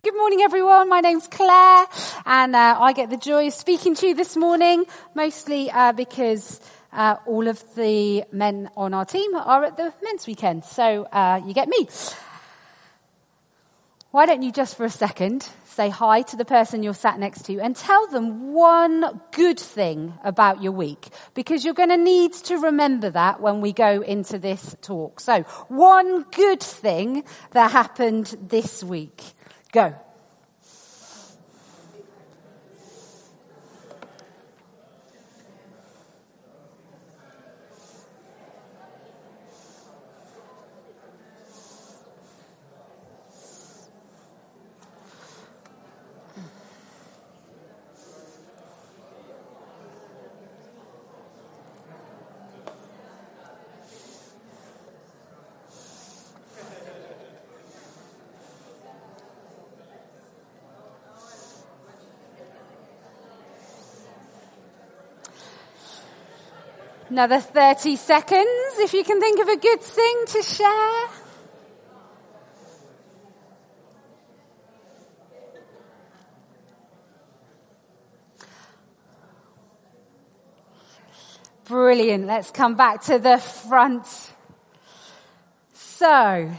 Good morning, everyone. My name's Claire, and uh, I get the joy of speaking to you this morning, mostly uh, because uh, all of the men on our team are at the men's weekend, so uh, you get me. Why don't you just for a second say hi to the person you're sat next to and tell them one good thing about your week because you're going to need to remember that when we go into this talk. So one good thing that happened this week. Go. Another 30 seconds if you can think of a good thing to share. Brilliant. Let's come back to the front. So,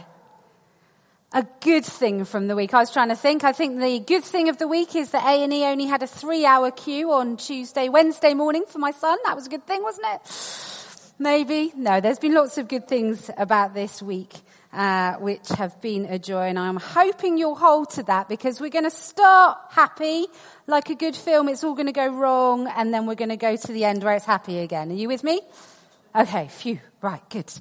a good thing from the week. I was trying to think. I think the good thing of the week is that A&E only had a three hour queue on Tuesday, Wednesday morning for my son. That was a good thing, wasn't it? Maybe. No, there's been lots of good things about this week, uh, which have been a joy and I'm hoping you'll hold to that because we're going to start happy like a good film. It's all going to go wrong and then we're going to go to the end where it's happy again. Are you with me? Okay, phew. Right, good.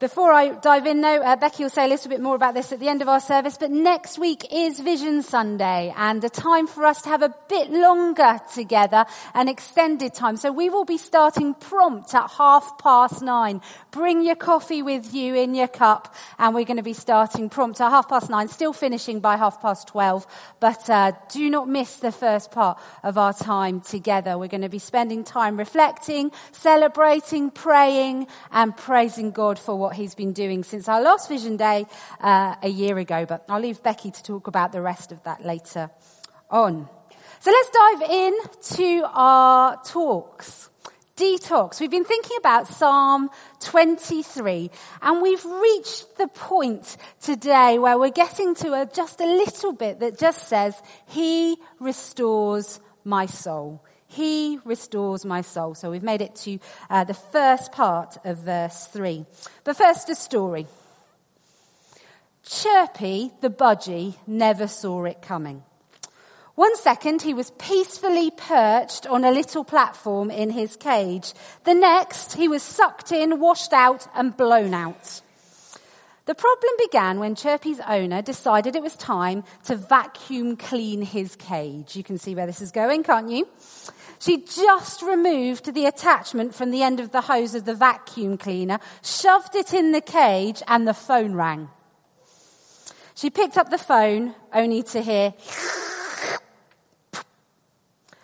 Before I dive in though, uh, Becky will say a little bit more about this at the end of our service, but next week is Vision Sunday and a time for us to have a bit longer together, an extended time. So we will be starting prompt at half past nine. Bring your coffee with you in your cup and we're going to be starting prompt at half past nine, still finishing by half past twelve, but uh, do not miss the first part of our time together. We're going to be spending time reflecting, celebrating, praying and praising God for what what he's been doing since our last Vision Day uh, a year ago. But I'll leave Becky to talk about the rest of that later on. So let's dive in to our talks. Detox. We've been thinking about Psalm 23 and we've reached the point today where we're getting to a, just a little bit that just says, He restores my soul. He restores my soul. So we've made it to uh, the first part of verse 3. But first, a story. Chirpy, the budgie, never saw it coming. One second he was peacefully perched on a little platform in his cage. The next he was sucked in, washed out and blown out. The problem began when Chirpy's owner decided it was time to vacuum clean his cage. You can see where this is going, can't you? She just removed the attachment from the end of the hose of the vacuum cleaner, shoved it in the cage, and the phone rang. She picked up the phone only to hear.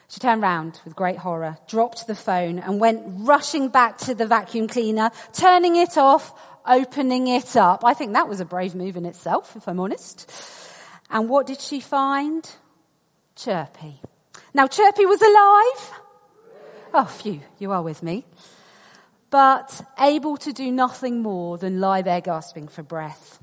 She turned round with great horror, dropped the phone, and went rushing back to the vacuum cleaner, turning it off, opening it up. I think that was a brave move in itself, if I'm honest. And what did she find? Chirpy. Now Chirpy was alive. Oh, phew, you are with me. But able to do nothing more than lie there gasping for breath.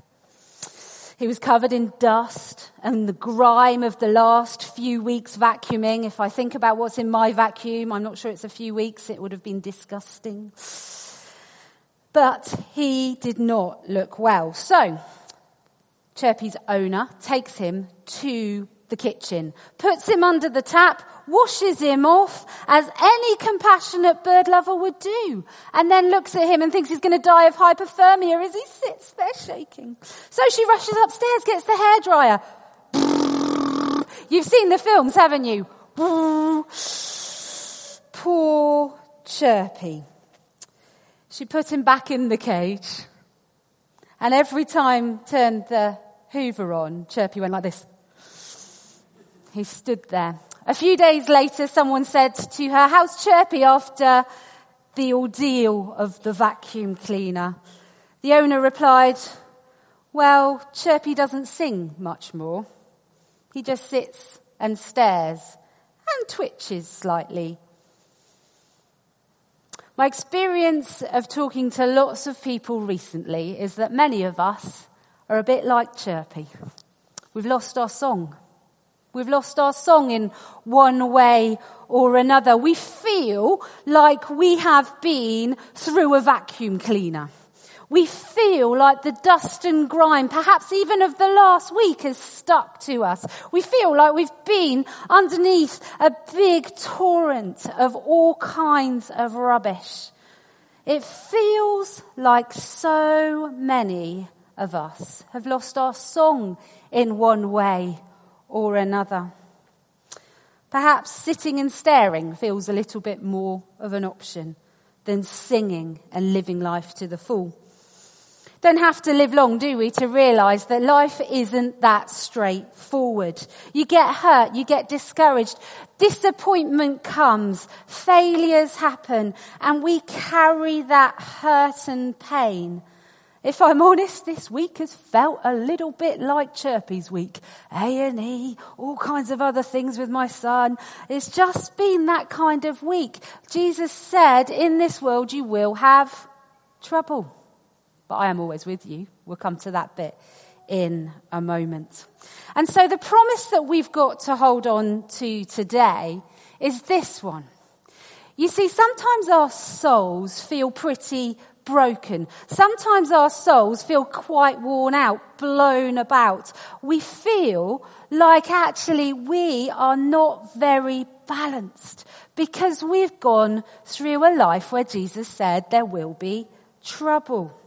He was covered in dust and the grime of the last few weeks vacuuming. If I think about what's in my vacuum, I'm not sure it's a few weeks, it would have been disgusting. But he did not look well. So, Chirpy's owner takes him to the kitchen, puts him under the tap, washes him off as any compassionate bird lover would do, and then looks at him and thinks he's going to die of hypothermia as he sits there shaking. So she rushes upstairs, gets the hairdryer. You've seen the films, haven't you? Poor Chirpy. She put him back in the cage. And every time turned the hoover on, Chirpy went like this. He stood there. A few days later, someone said to her, how's Chirpy after the ordeal of the vacuum cleaner? The owner replied, well, Chirpy doesn't sing much more. He just sits and stares and twitches slightly. My experience of talking to lots of people recently is that many of us are a bit like Chirpy. We've lost our song. We've lost our song in one way or another. We feel like we have been through a vacuum cleaner. We feel like the dust and grime, perhaps even of the last week has stuck to us. We feel like we've been underneath a big torrent of all kinds of rubbish. It feels like so many of us have lost our song in one way or another. Perhaps sitting and staring feels a little bit more of an option than singing and living life to the full. Don't have to live long, do we, to realize that life isn't that straightforward. You get hurt, you get discouraged, disappointment comes, failures happen, and we carry that hurt and pain if I'm honest, this week has felt a little bit like Chirpy's week. A&E, all kinds of other things with my son. It's just been that kind of week. Jesus said, in this world you will have trouble. But I am always with you. We'll come to that bit in a moment. And so the promise that we've got to hold on to today is this one. You see, sometimes our souls feel pretty broken. Sometimes our souls feel quite worn out, blown about. We feel like actually we are not very balanced because we've gone through a life where Jesus said there will be trouble.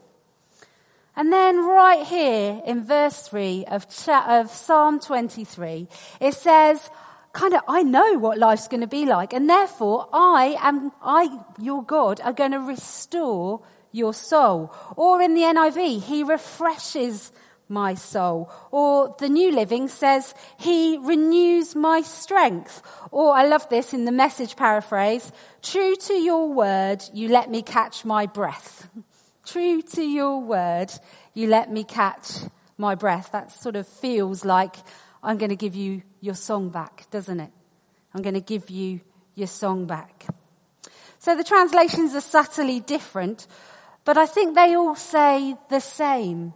And then right here in verse 3 of, of Psalm 23, it says, kind of, I know what life's going to be like, and therefore I am, I, your God, are going to restore your soul. Or in the NIV, He refreshes my soul. Or the New Living says, He renews my strength. Or I love this in the message paraphrase, true to your word, you let me catch my breath. true to your word, you let me catch my breath. That sort of feels like I'm going to give you your song back, doesn't it? I'm going to give you your song back. So the translations are subtly different, but I think they all say the same.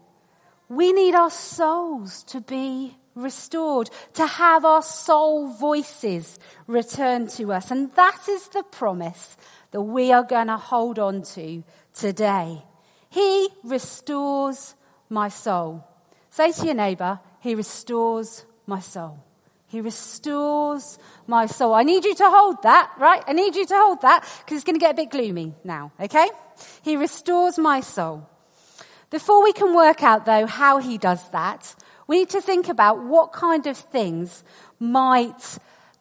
We need our souls to be restored, to have our soul voices returned to us. And that is the promise that we are going to hold on to today. He restores my soul. Say to your neighbor, He restores my soul. He restores my soul. I need you to hold that, right? I need you to hold that because it's going to get a bit gloomy now, okay? He restores my soul. Before we can work out though how he does that, we need to think about what kind of things might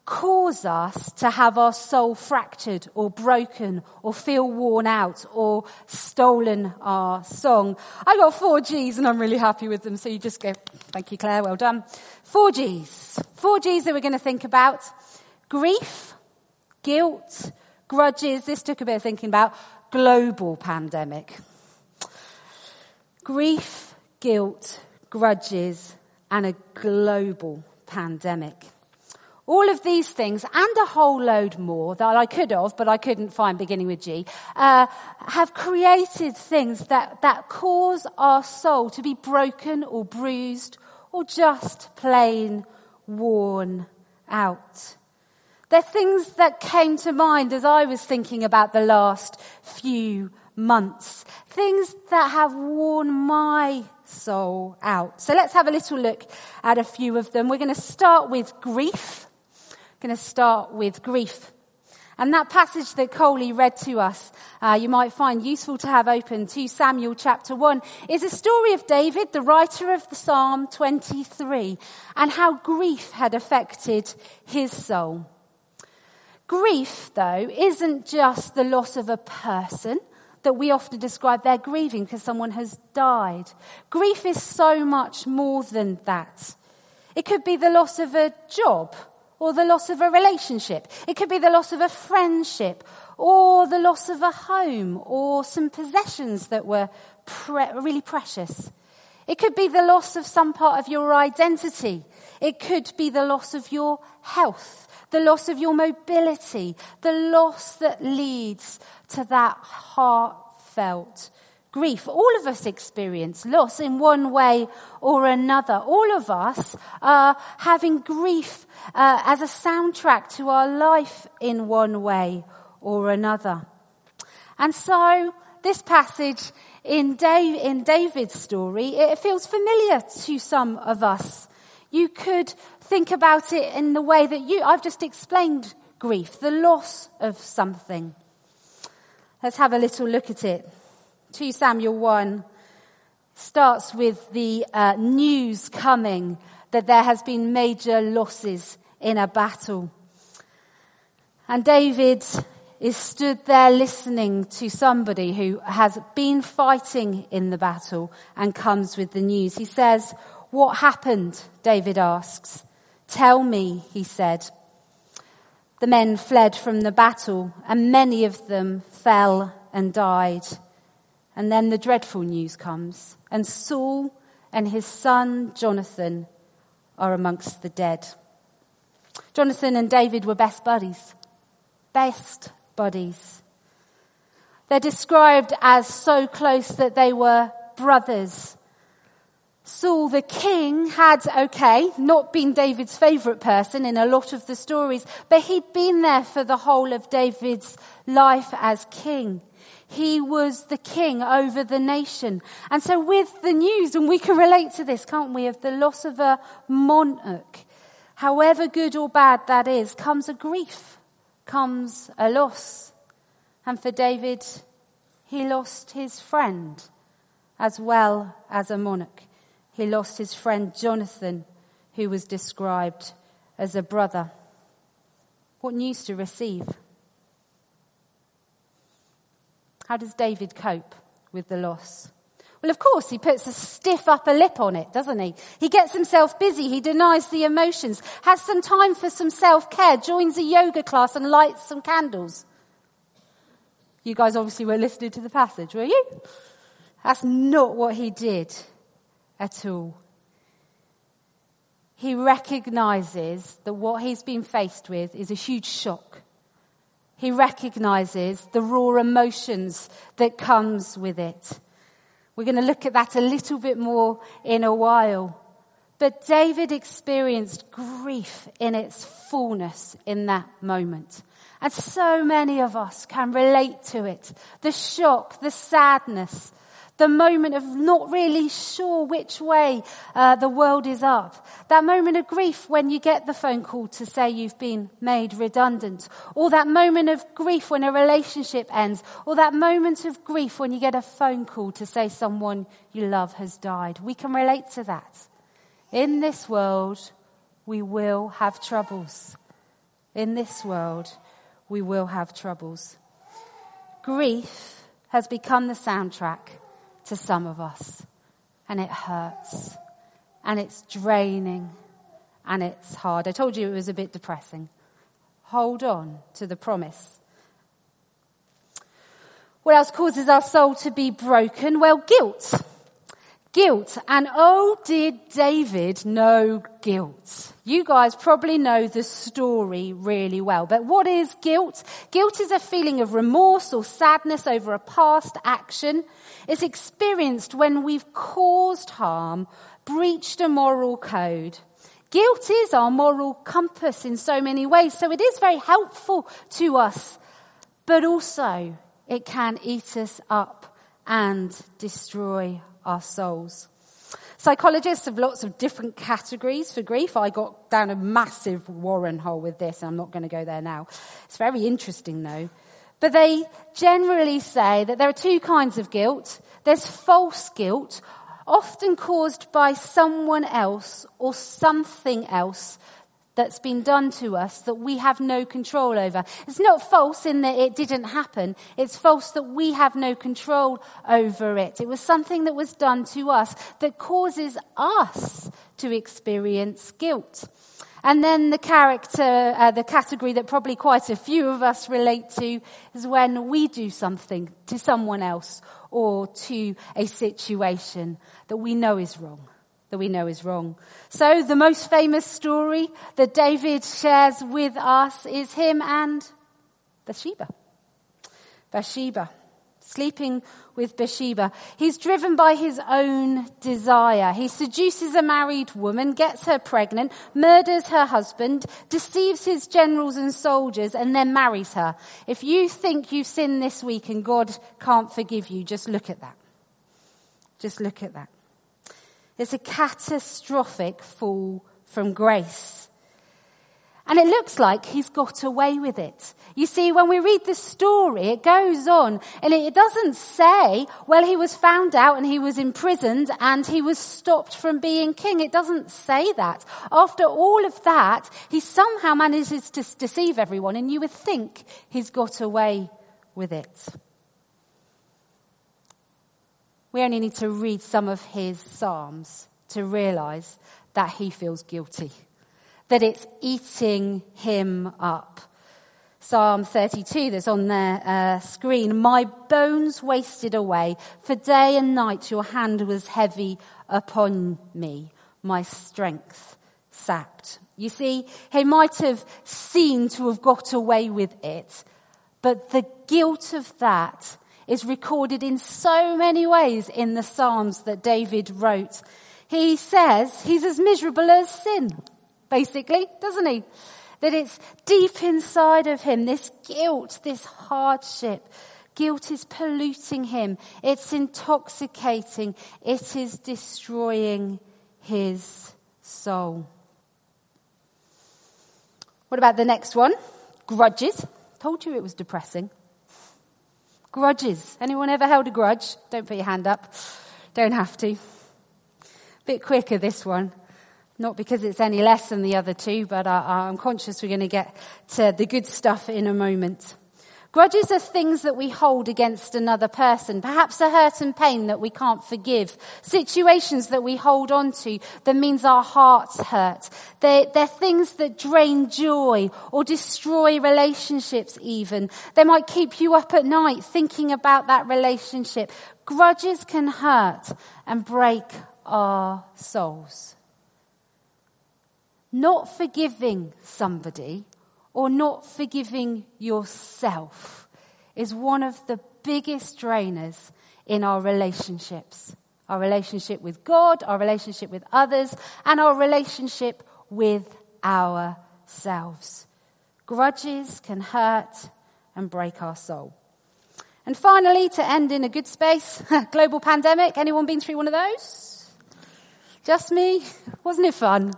cause us to have our soul fractured or broken or feel worn out or stolen our song. I got four G's and I'm really happy with them. So you just go, thank you, Claire. Well done. Four G's. Four G's that we're going to think about. Grief, guilt, grudges. This took a bit of thinking about global pandemic. Grief, guilt, grudges, and a global pandemic. All of these things and a whole load more that I could have, but I couldn't find beginning with G, uh, have created things that, that cause our soul to be broken or bruised or just plain worn out. They're things that came to mind as I was thinking about the last few months. Things that have worn my soul out. So let's have a little look at a few of them. We're going to start with grief going to start with grief. And that passage that Coley read to us, uh, you might find useful to have open, 2 Samuel chapter 1, is a story of David, the writer of the Psalm 23, and how grief had affected his soul. Grief, though, isn't just the loss of a person that we often describe they're grieving because someone has died. Grief is so much more than that. It could be the loss of a job or the loss of a relationship. It could be the loss of a friendship or the loss of a home or some possessions that were pre- really precious. It could be the loss of some part of your identity. It could be the loss of your health, the loss of your mobility, the loss that leads to that heartfelt grief. All of us experience loss in one way or another. All of us are having grief uh, as a soundtrack to our life in one way or another. And so this passage in, Dave, in David's story, it feels familiar to some of us. You could think about it in the way that you, I've just explained grief, the loss of something. Let's have a little look at it. 2 Samuel 1 starts with the uh, news coming that there has been major losses in a battle. And David is stood there listening to somebody who has been fighting in the battle and comes with the news. He says, what happened? David asks. Tell me, he said. The men fled from the battle and many of them fell and died. And then the dreadful news comes and Saul and his son Jonathan are amongst the dead. Jonathan and David were best buddies. Best buddies. They're described as so close that they were brothers. Saul the king had, okay, not been David's favorite person in a lot of the stories, but he'd been there for the whole of David's life as king. He was the king over the nation. And so with the news, and we can relate to this, can't we, of the loss of a monarch, however good or bad that is, comes a grief, comes a loss. And for David, he lost his friend as well as a monarch. He lost his friend Jonathan, who was described as a brother. What news to receive? How does David cope with the loss? Well, of course, he puts a stiff upper lip on it, doesn't he? He gets himself busy. He denies the emotions, has some time for some self-care, joins a yoga class and lights some candles. You guys obviously were listening to the passage, were you? That's not what he did at all. He recognizes that what he's been faced with is a huge shock. He recognizes the raw emotions that comes with it. We're going to look at that a little bit more in a while. But David experienced grief in its fullness in that moment. And so many of us can relate to it. The shock, the sadness, the moment of not really sure which way uh, the world is up. That moment of grief when you get the phone call to say you've been made redundant. Or that moment of grief when a relationship ends. Or that moment of grief when you get a phone call to say someone you love has died. We can relate to that. In this world, we will have troubles. In this world, we will have troubles. Grief has become the soundtrack to some of us and it hurts and it's draining and it's hard. I told you it was a bit depressing. Hold on to the promise. What else causes our soul to be broken? Well, guilt guilt. And oh, did David know guilt? You guys probably know the story really well. But what is guilt? Guilt is a feeling of remorse or sadness over a past action. It's experienced when we've caused harm, breached a moral code. Guilt is our moral compass in so many ways, so it is very helpful to us, but also it can eat us up and destroy our souls. Psychologists have lots of different categories for grief. I got down a massive warren hole with this, and I'm not going to go there now. It's very interesting though. But they generally say that there are two kinds of guilt. There's false guilt, often caused by someone else or something else that's been done to us that we have no control over. It's not false in that it didn't happen. It's false that we have no control over it. It was something that was done to us that causes us to experience guilt. And then the character, uh, the category that probably quite a few of us relate to is when we do something to someone else or to a situation that we know is wrong that we know is wrong. So the most famous story that David shares with us is him and Bathsheba. Bathsheba. Sleeping with Bathsheba. He's driven by his own desire. He seduces a married woman, gets her pregnant, murders her husband, deceives his generals and soldiers, and then marries her. If you think you've sinned this week and God can't forgive you, just look at that. Just look at that. It's a catastrophic fall from grace. And it looks like he's got away with it. You see, when we read the story, it goes on and it doesn't say, well, he was found out and he was imprisoned and he was stopped from being king. It doesn't say that. After all of that, he somehow manages to deceive everyone and you would think he's got away with it. We only need to read some of his Psalms to realize that he feels guilty, that it's eating him up. Psalm 32 that's on their uh, screen. My bones wasted away. For day and night your hand was heavy upon me. My strength sapped. You see, he might have seen to have got away with it, but the guilt of that is recorded in so many ways in the Psalms that David wrote. He says he's as miserable as sin, basically, doesn't he? That it's deep inside of him, this guilt, this hardship. Guilt is polluting him. It's intoxicating. It is destroying his soul. What about the next one? Grudges. Told you it was depressing. Grudges. Anyone ever held a grudge? Don't put your hand up. Don't have to. Bit quicker this one. Not because it's any less than the other two, but I, I'm conscious we're going to get to the good stuff in a moment. Grudges are things that we hold against another person, perhaps a hurt and pain that we can't forgive, situations that we hold on to that means our hearts hurt. They're, they're things that drain joy or destroy relationships even. They might keep you up at night thinking about that relationship. Grudges can hurt and break our souls. Not forgiving somebody or not forgiving yourself is one of the biggest drainers in our relationships. Our relationship with God, our relationship with others, and our relationship with ourselves. Grudges can hurt and break our soul. And finally, to end in a good space, global pandemic. Anyone been through one of those? Just me? Wasn't it fun?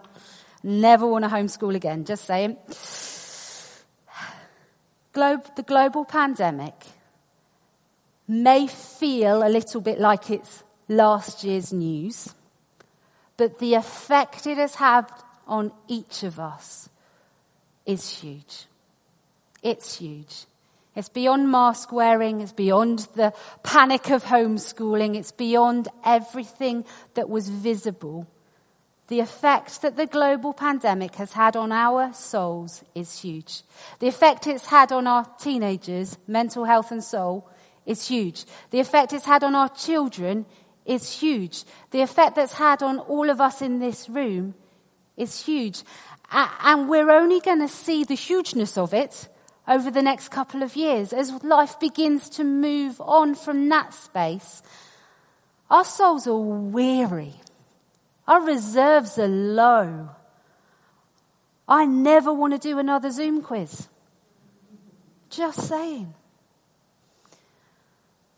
Never want to homeschool again, just saying. Globe, the global pandemic may feel a little bit like it's last year's news, but the effect it has had on each of us is huge. It's huge. It's beyond mask wearing. It's beyond the panic of homeschooling. It's beyond everything that was visible the effect that the global pandemic has had on our souls is huge. The effect it's had on our teenagers, mental health and soul, is huge. The effect it's had on our children is huge. The effect that's had on all of us in this room is huge. And we're only going to see the hugeness of it over the next couple of years as life begins to move on from that space. Our souls are weary our reserves are low. I never want to do another Zoom quiz. Just saying.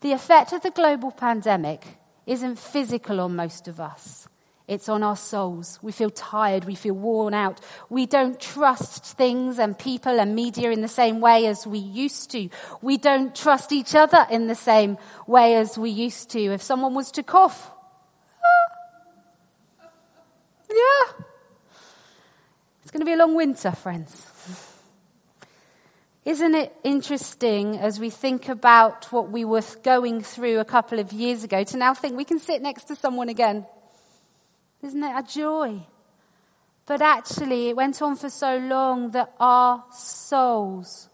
The effect of the global pandemic isn't physical on most of us. It's on our souls. We feel tired. We feel worn out. We don't trust things and people and media in the same way as we used to. We don't trust each other in the same way as we used to. If someone was to cough, yeah, it's going to be a long winter, friends. Isn't it interesting as we think about what we were going through a couple of years ago to now think we can sit next to someone again? Isn't it a joy? But actually, it went on for so long that our souls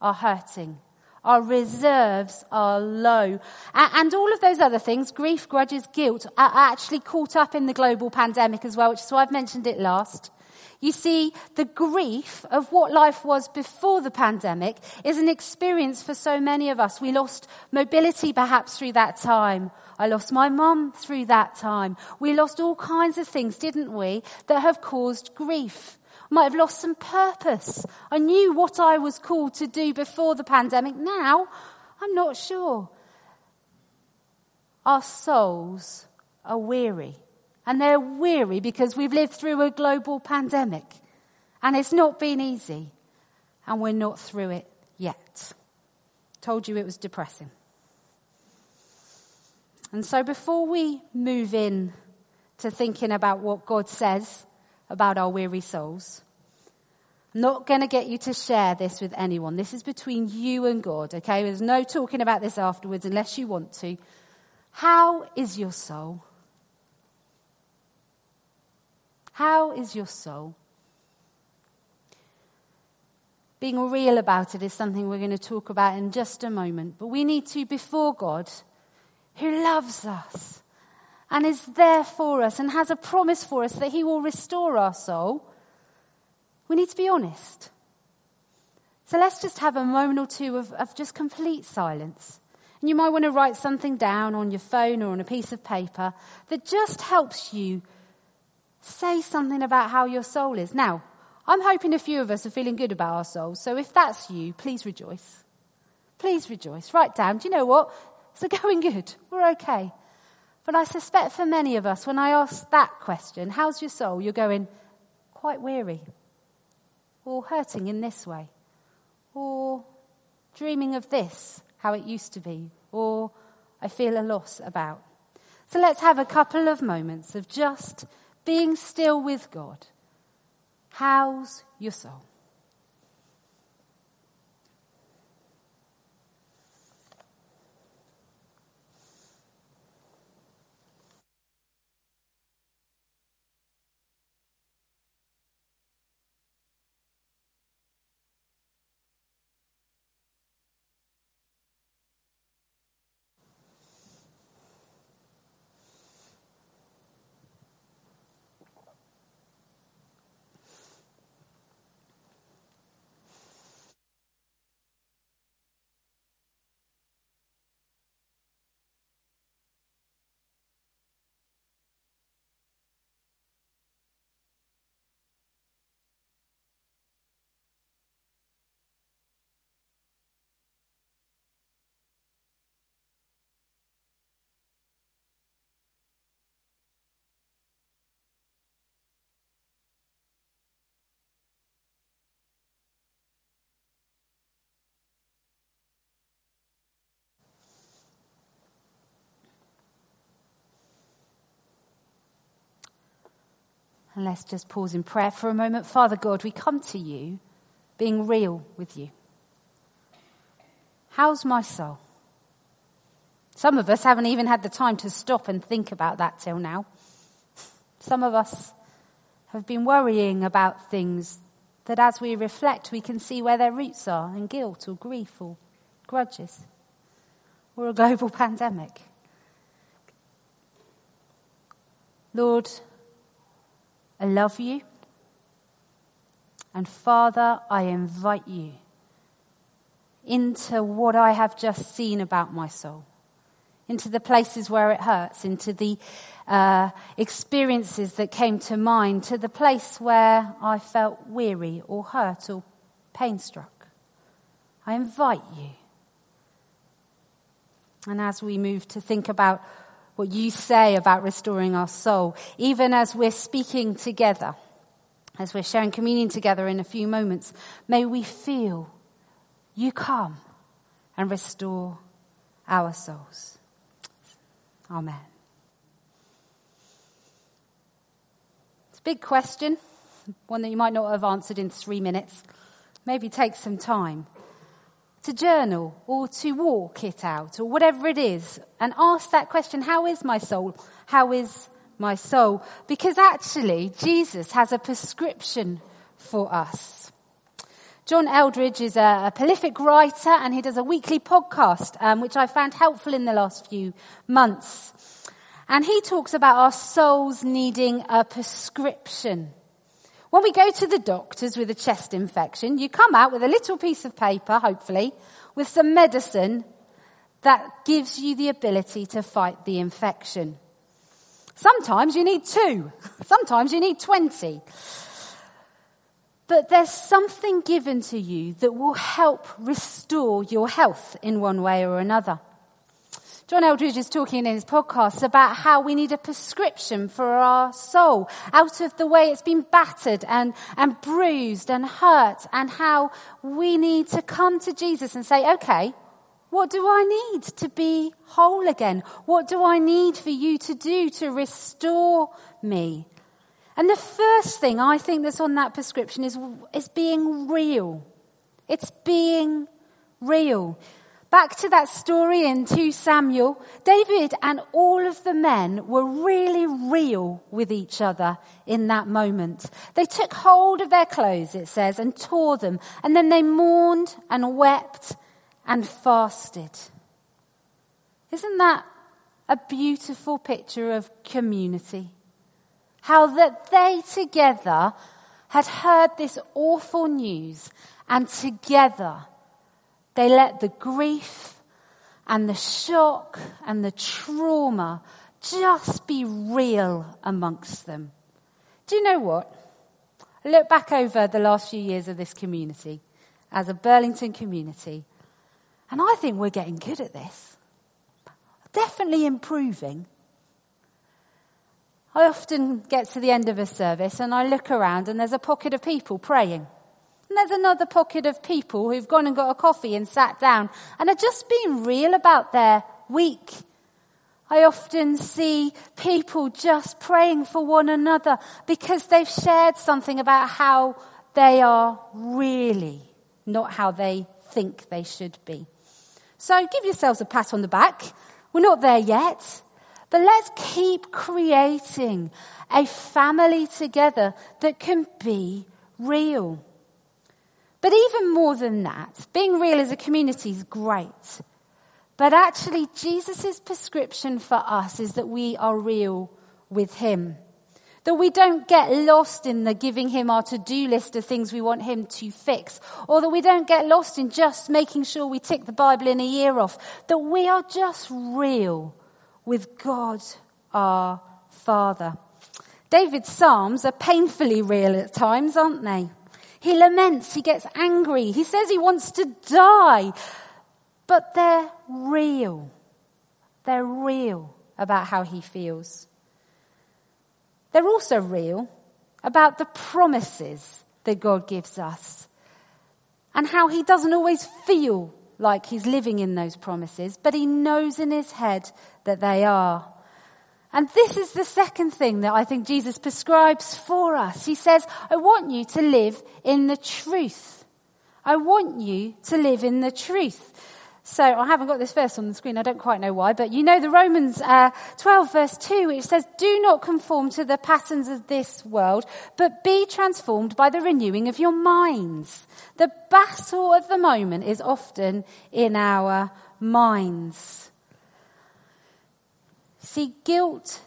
are hurting. Our reserves are low. And all of those other things, grief, grudges, guilt, are actually caught up in the global pandemic as well, which is why I've mentioned it last. You see, the grief of what life was before the pandemic is an experience for so many of us. We lost mobility perhaps through that time. I lost my mum through that time. We lost all kinds of things, didn't we, that have caused grief. Might have lost some purpose. I knew what I was called to do before the pandemic. Now, I'm not sure. Our souls are weary. And they're weary because we've lived through a global pandemic. And it's not been easy. And we're not through it yet. Told you it was depressing. And so before we move in to thinking about what God says about our weary souls, I'm not going to get you to share this with anyone. This is between you and God, okay? There's no talking about this afterwards unless you want to. How is your soul? How is your soul? Being real about it is something we're going to talk about in just a moment. But we need to, before God, who loves us and is there for us and has a promise for us that he will restore our soul, we need to be honest. So let's just have a moment or two of, of just complete silence. And you might want to write something down on your phone or on a piece of paper that just helps you say something about how your soul is. Now, I'm hoping a few of us are feeling good about our souls. So if that's you, please rejoice. Please rejoice. Write down. Do you know what? It's going good. We're okay. But I suspect for many of us, when I ask that question, how's your soul? You're going, quite weary. Or hurting in this way. Or dreaming of this, how it used to be. Or I feel a loss about. So let's have a couple of moments of just being still with God. How's your soul? And let's just pause in prayer for a moment. Father God, we come to you being real with you. How's my soul? Some of us haven't even had the time to stop and think about that till now. Some of us have been worrying about things that as we reflect, we can see where their roots are in guilt or grief or grudges or a global pandemic. Lord, I love you. And Father, I invite you into what I have just seen about my soul, into the places where it hurts, into the uh, experiences that came to mind, to the place where I felt weary or hurt or pain struck. I invite you. And as we move to think about what you say about restoring our soul, even as we're speaking together, as we're sharing communion together in a few moments. May we feel you come and restore our souls. Amen. It's a big question, one that you might not have answered in three minutes. Maybe take some time to journal or to walk it out or whatever it is and ask that question, how is my soul? How is my soul? Because actually, Jesus has a prescription for us. John Eldredge is a, a prolific writer and he does a weekly podcast, um, which I found helpful in the last few months. And he talks about our souls needing a prescription. When we go to the doctors with a chest infection, you come out with a little piece of paper, hopefully, with some medicine that gives you the ability to fight the infection. Sometimes you need two. Sometimes you need 20. But there's something given to you that will help restore your health in one way or another. John Eldredge is talking in his podcast about how we need a prescription for our soul out of the way it's been battered and, and bruised and hurt and how we need to come to Jesus and say, okay, what do I need to be whole again? What do I need for you to do to restore me? And the first thing I think that's on that prescription is, is being real. It's being real. Back to that story in 2 Samuel, David and all of the men were really real with each other in that moment. They took hold of their clothes, it says, and tore them, and then they mourned and wept and fasted. Isn't that a beautiful picture of community? How that they together had heard this awful news and together they let the grief and the shock and the trauma just be real amongst them. Do you know what? I look back over the last few years of this community as a Burlington community, and I think we're getting good at this. Definitely improving. I often get to the end of a service and I look around and there's a pocket of people praying. And there's another pocket of people who've gone and got a coffee and sat down and are just being real about their week. I often see people just praying for one another because they've shared something about how they are really, not how they think they should be. So give yourselves a pat on the back. We're not there yet, but let's keep creating a family together that can be real. But even more than that, being real as a community is great. But actually, Jesus' prescription for us is that we are real with Him. That we don't get lost in the giving Him our to-do list of things we want Him to fix. Or that we don't get lost in just making sure we tick the Bible in a year off. That we are just real with God our Father. David's Psalms are painfully real at times, aren't they? He laments, he gets angry, he says he wants to die. But they're real. They're real about how he feels. They're also real about the promises that God gives us and how he doesn't always feel like he's living in those promises, but he knows in his head that they are. And this is the second thing that I think Jesus prescribes for us. He says, I want you to live in the truth. I want you to live in the truth. So I haven't got this verse on the screen. I don't quite know why, but you know the Romans uh, 12 verse 2, which says, do not conform to the patterns of this world, but be transformed by the renewing of your minds. The battle of the moment is often in our minds. See, guilt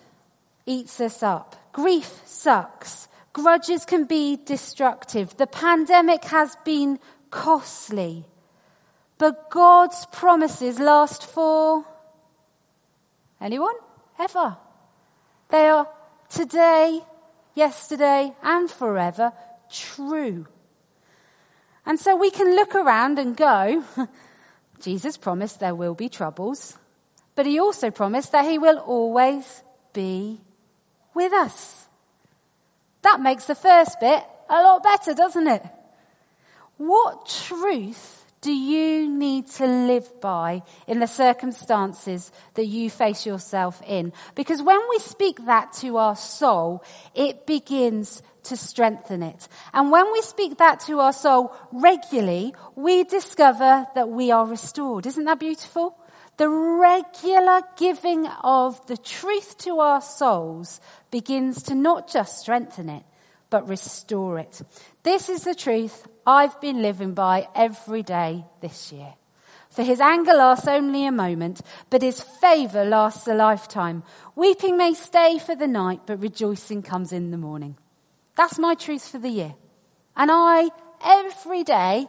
eats us up. Grief sucks. Grudges can be destructive. The pandemic has been costly. But God's promises last for anyone? Ever. They are today, yesterday, and forever true. And so we can look around and go, Jesus promised there will be troubles. But he also promised that he will always be with us. That makes the first bit a lot better, doesn't it? What truth do you need to live by in the circumstances that you face yourself in? Because when we speak that to our soul, it begins to strengthen it. And when we speak that to our soul regularly, we discover that we are restored. Isn't that beautiful? The regular giving of the truth to our souls begins to not just strengthen it, but restore it. This is the truth I've been living by every day this year. For his anger lasts only a moment, but his favour lasts a lifetime. Weeping may stay for the night, but rejoicing comes in the morning. That's my truth for the year. And I, every day,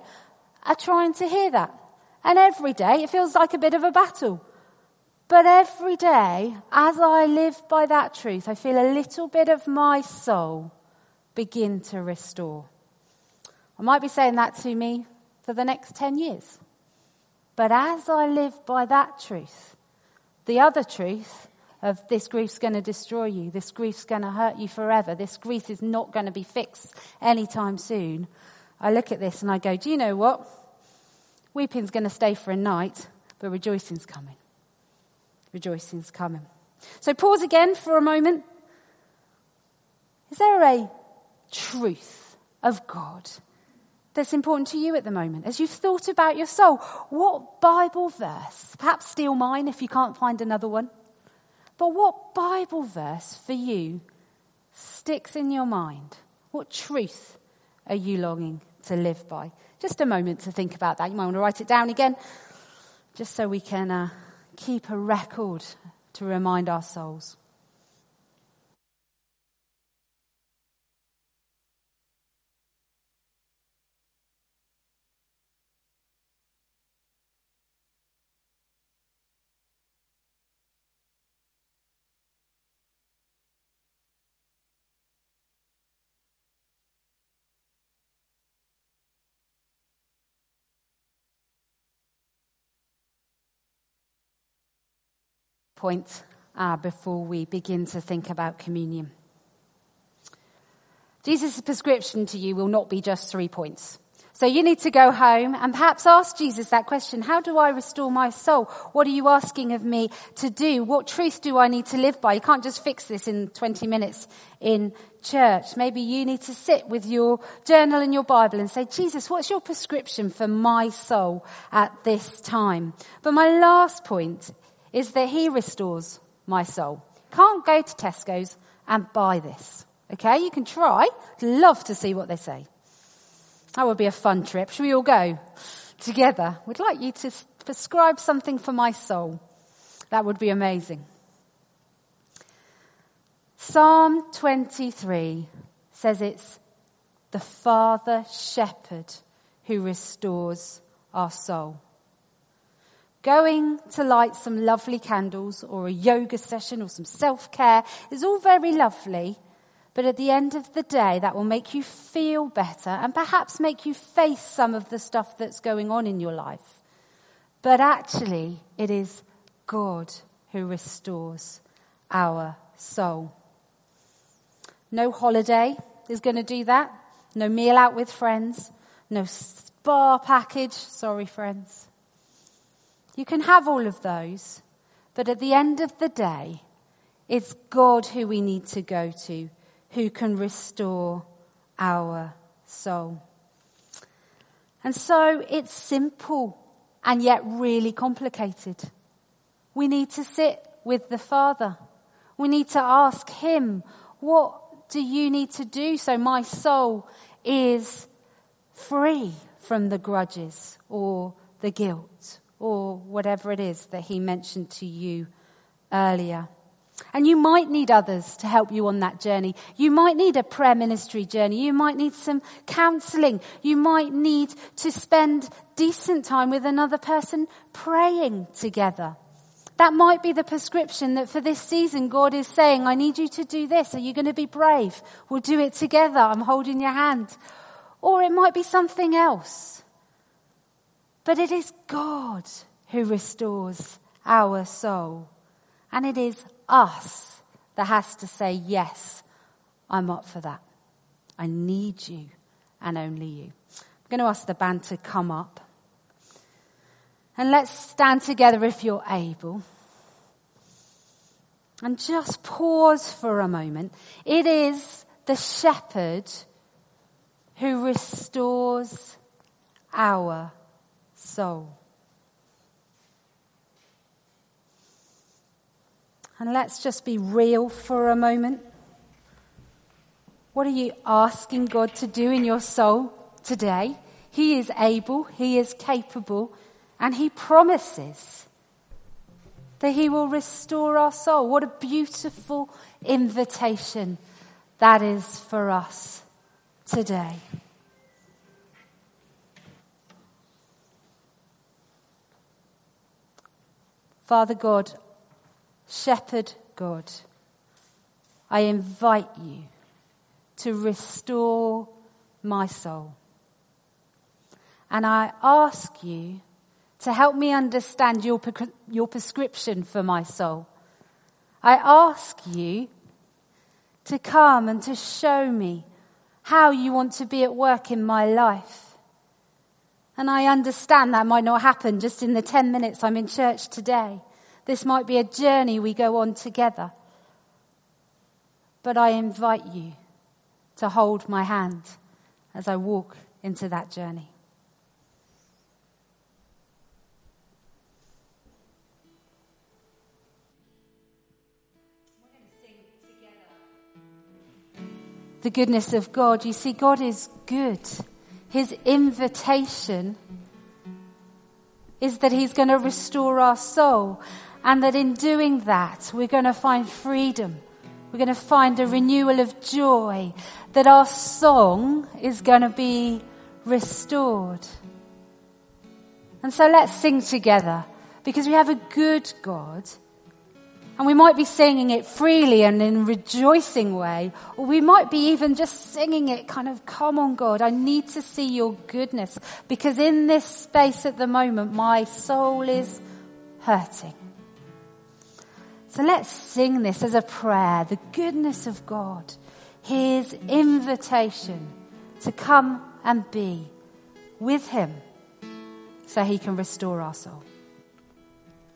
are trying to hear that. And every day, it feels like a bit of a battle. But every day, as I live by that truth, I feel a little bit of my soul begin to restore. I might be saying that to me for the next 10 years. But as I live by that truth, the other truth of this grief's going to destroy you, this grief's going to hurt you forever, this grief is not going to be fixed anytime soon, I look at this and I go, do you know what? Weeping's going to stay for a night, but rejoicing's coming. Rejoicing's coming. So pause again for a moment. Is there a truth of God that's important to you at the moment? As you've thought about your soul, what Bible verse, perhaps steal mine if you can't find another one, but what Bible verse for you sticks in your mind? What truth are you longing to live by? Just a moment to think about that. You might want to write it down again, just so we can uh, keep a record to remind our souls. Uh, before we begin to think about communion. Jesus' prescription to you will not be just three points. So you need to go home and perhaps ask Jesus that question. How do I restore my soul? What are you asking of me to do? What truth do I need to live by? You can't just fix this in 20 minutes in church. Maybe you need to sit with your journal and your Bible and say, Jesus, what's your prescription for my soul at this time? But my last point is that he restores my soul. Can't go to Tesco's and buy this. Okay, you can try. Love to see what they say. That would be a fun trip. Should we all go together? We'd like you to prescribe something for my soul. That would be amazing. Psalm 23 says it's the Father Shepherd who restores our soul. Going to light some lovely candles or a yoga session or some self-care is all very lovely, but at the end of the day, that will make you feel better and perhaps make you face some of the stuff that's going on in your life. But actually, it is God who restores our soul. No holiday is going to do that. No meal out with friends. No spa package. Sorry, friends. You can have all of those, but at the end of the day, it's God who we need to go to who can restore our soul. And so it's simple and yet really complicated. We need to sit with the Father. We need to ask Him, what do you need to do so my soul is free from the grudges or the guilt or whatever it is that he mentioned to you earlier. And you might need others to help you on that journey. You might need a prayer ministry journey. You might need some counseling. You might need to spend decent time with another person praying together. That might be the prescription that for this season God is saying, I need you to do this. Are you going to be brave? We'll do it together. I'm holding your hand. Or it might be something else. But it is God who restores our soul. And it is us that has to say, yes, I'm up for that. I need you and only you. I'm going to ask the band to come up. And let's stand together if you're able. And just pause for a moment. It is the shepherd who restores our soul. And let's just be real for a moment. What are you asking God to do in your soul today? He is able, He is capable, and He promises that He will restore our soul. What a beautiful invitation that is for us today. Father God, Shepherd God, I invite you to restore my soul. And I ask you to help me understand your, your prescription for my soul. I ask you to come and to show me how you want to be at work in my life. And I understand that might not happen just in the 10 minutes I'm in church today. This might be a journey we go on together. But I invite you to hold my hand as I walk into that journey. The goodness of God. You see, God is good. His invitation is that He's going to restore our soul. And that in doing that, we're going to find freedom we're going to find a renewal of joy, that our song is going to be restored. And so let's sing together because we have a good God. And we might be singing it freely and in a rejoicing way, or we might be even just singing it kind of, come on God, I need to see your goodness because in this space at the moment, my soul is hurting. So let's sing this as a prayer, the goodness of God, His invitation to come and be with Him so He can restore our soul.